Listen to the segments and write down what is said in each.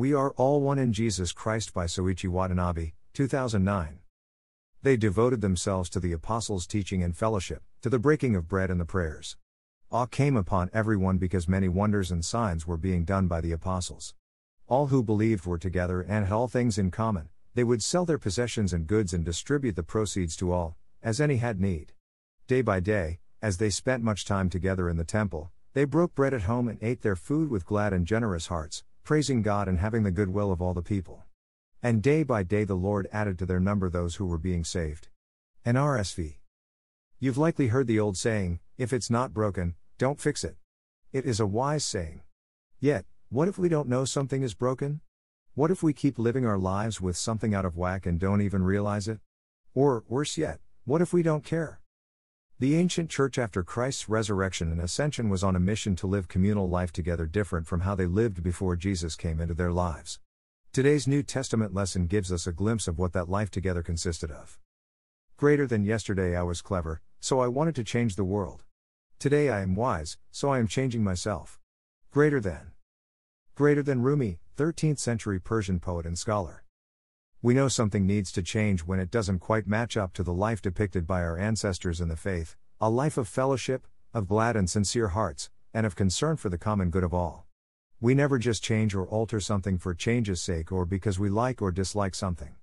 We Are All One in Jesus Christ by Soichi Watanabe, 2009. They devoted themselves to the apostles' teaching and fellowship, to the breaking of bread and the prayers. Awe came upon everyone because many wonders and signs were being done by the apostles. All who believed were together and had all things in common, they would sell their possessions and goods and distribute the proceeds to all, as any had need. Day by day, as they spent much time together in the temple, they broke bread at home and ate their food with glad and generous hearts, praising God and having the goodwill of all the people. And day by day the Lord added to their number those who were being saved. NRSV. You've likely heard the old saying, if it's not broken, don't fix it. It is a wise saying. Yet, what if we don't know something is broken? What if we keep living our lives with something out of whack and don't even realize it? Or, worse yet, what if we don't care? The ancient church after Christ's resurrection and ascension was on a mission to live communal life together different from how they lived before Jesus came into their lives. Today's New Testament lesson gives us a glimpse of what that life together consisted of. Greater than yesterday, I was clever, so I wanted to change the world. Today, I am wise, so I am changing myself. Greater than. Greater than Rumi, 13th century Persian poet and scholar. We know something needs to change when it doesn't quite match up to the life depicted by our ancestors in the faith a life of fellowship, of glad and sincere hearts, and of concern for the common good of all. We never just change or alter something for change's sake or because we like or dislike something.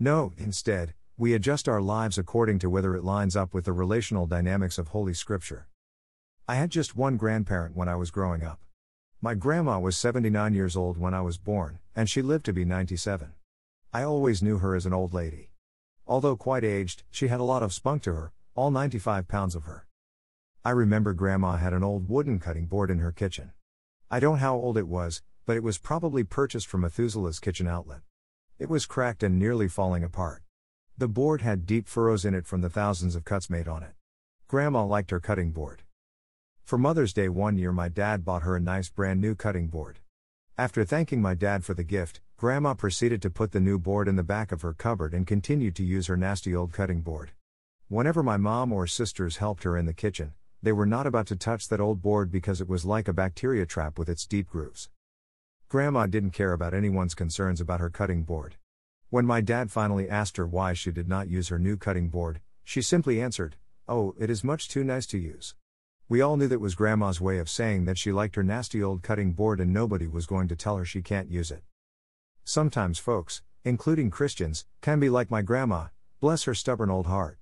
No, instead, we adjust our lives according to whether it lines up with the relational dynamics of Holy Scripture. I had just one grandparent when I was growing up. My grandma was 79 years old when I was born, and she lived to be 97. I always knew her as an old lady. Although quite aged, she had a lot of spunk to her, all 95 pounds of her. I remember Grandma had an old wooden cutting board in her kitchen. I don't know how old it was, but it was probably purchased from Methuselah's kitchen outlet. It was cracked and nearly falling apart. The board had deep furrows in it from the thousands of cuts made on it. Grandma liked her cutting board. For Mother's Day one year, my dad bought her a nice brand new cutting board. After thanking my dad for the gift, Grandma proceeded to put the new board in the back of her cupboard and continued to use her nasty old cutting board. Whenever my mom or sisters helped her in the kitchen, they were not about to touch that old board because it was like a bacteria trap with its deep grooves. Grandma didn't care about anyone's concerns about her cutting board. When my dad finally asked her why she did not use her new cutting board, she simply answered, Oh, it is much too nice to use. We all knew that was Grandma's way of saying that she liked her nasty old cutting board and nobody was going to tell her she can't use it. Sometimes folks, including Christians, can be like my grandma, bless her stubborn old heart.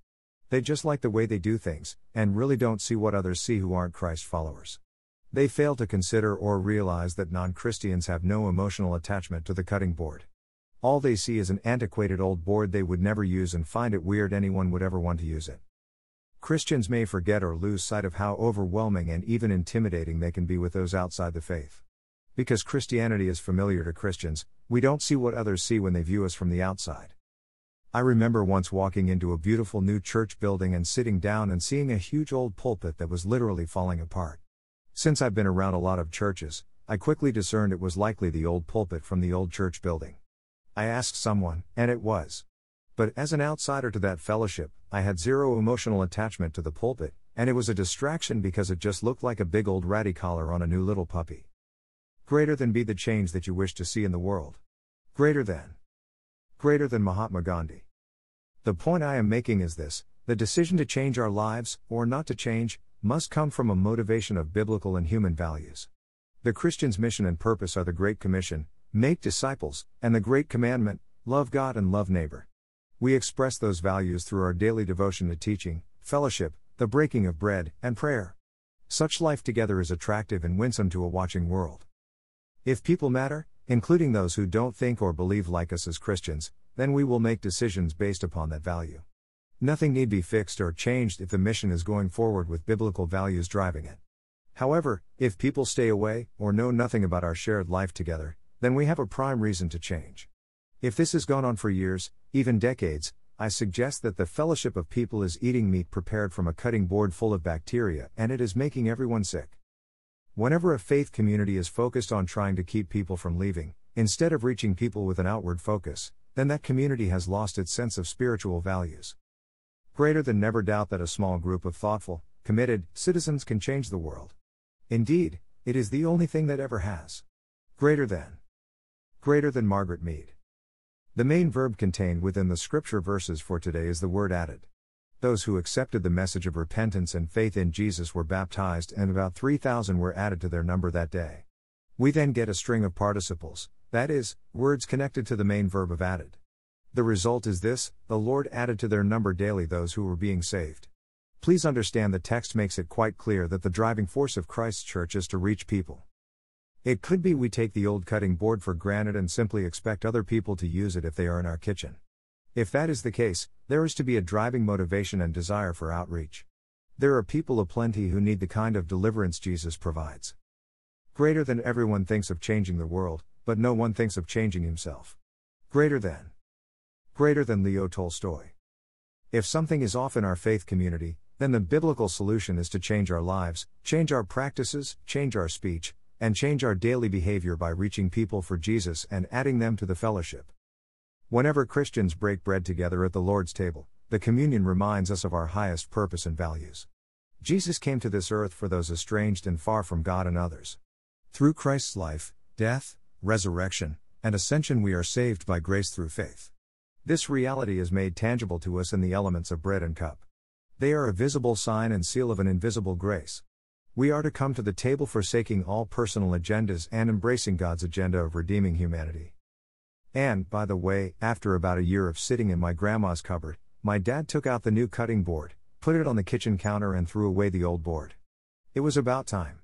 They just like the way they do things, and really don't see what others see who aren't Christ followers. They fail to consider or realize that non Christians have no emotional attachment to the cutting board. All they see is an antiquated old board they would never use and find it weird anyone would ever want to use it. Christians may forget or lose sight of how overwhelming and even intimidating they can be with those outside the faith. Because Christianity is familiar to Christians, we don't see what others see when they view us from the outside. I remember once walking into a beautiful new church building and sitting down and seeing a huge old pulpit that was literally falling apart. Since I've been around a lot of churches, I quickly discerned it was likely the old pulpit from the old church building. I asked someone, and it was. But as an outsider to that fellowship, I had zero emotional attachment to the pulpit, and it was a distraction because it just looked like a big old ratty collar on a new little puppy. Greater than be the change that you wish to see in the world. Greater than. Greater than Mahatma Gandhi. The point I am making is this the decision to change our lives, or not to change, must come from a motivation of biblical and human values. The Christian's mission and purpose are the Great Commission make disciples, and the Great Commandment love God and love neighbor. We express those values through our daily devotion to teaching, fellowship, the breaking of bread, and prayer. Such life together is attractive and winsome to a watching world. If people matter, including those who don't think or believe like us as Christians, then we will make decisions based upon that value. Nothing need be fixed or changed if the mission is going forward with biblical values driving it. However, if people stay away or know nothing about our shared life together, then we have a prime reason to change. If this has gone on for years, even decades, I suggest that the fellowship of people is eating meat prepared from a cutting board full of bacteria and it is making everyone sick. Whenever a faith community is focused on trying to keep people from leaving, instead of reaching people with an outward focus, then that community has lost its sense of spiritual values. Greater than never doubt that a small group of thoughtful, committed citizens can change the world. Indeed, it is the only thing that ever has. Greater than. Greater than Margaret Mead. The main verb contained within the scripture verses for today is the word added. Those who accepted the message of repentance and faith in Jesus were baptized, and about 3,000 were added to their number that day. We then get a string of participles, that is, words connected to the main verb of added. The result is this the Lord added to their number daily those who were being saved. Please understand the text makes it quite clear that the driving force of Christ's church is to reach people. It could be we take the old cutting board for granted and simply expect other people to use it if they are in our kitchen. If that is the case, there is to be a driving motivation and desire for outreach. There are people aplenty who need the kind of deliverance Jesus provides. Greater than everyone thinks of changing the world, but no one thinks of changing himself. Greater than. Greater than Leo Tolstoy. If something is off in our faith community, then the biblical solution is to change our lives, change our practices, change our speech, and change our daily behavior by reaching people for Jesus and adding them to the fellowship. Whenever Christians break bread together at the Lord's table, the communion reminds us of our highest purpose and values. Jesus came to this earth for those estranged and far from God and others. Through Christ's life, death, resurrection, and ascension, we are saved by grace through faith. This reality is made tangible to us in the elements of bread and cup. They are a visible sign and seal of an invisible grace. We are to come to the table forsaking all personal agendas and embracing God's agenda of redeeming humanity. And, by the way, after about a year of sitting in my grandma's cupboard, my dad took out the new cutting board, put it on the kitchen counter, and threw away the old board. It was about time.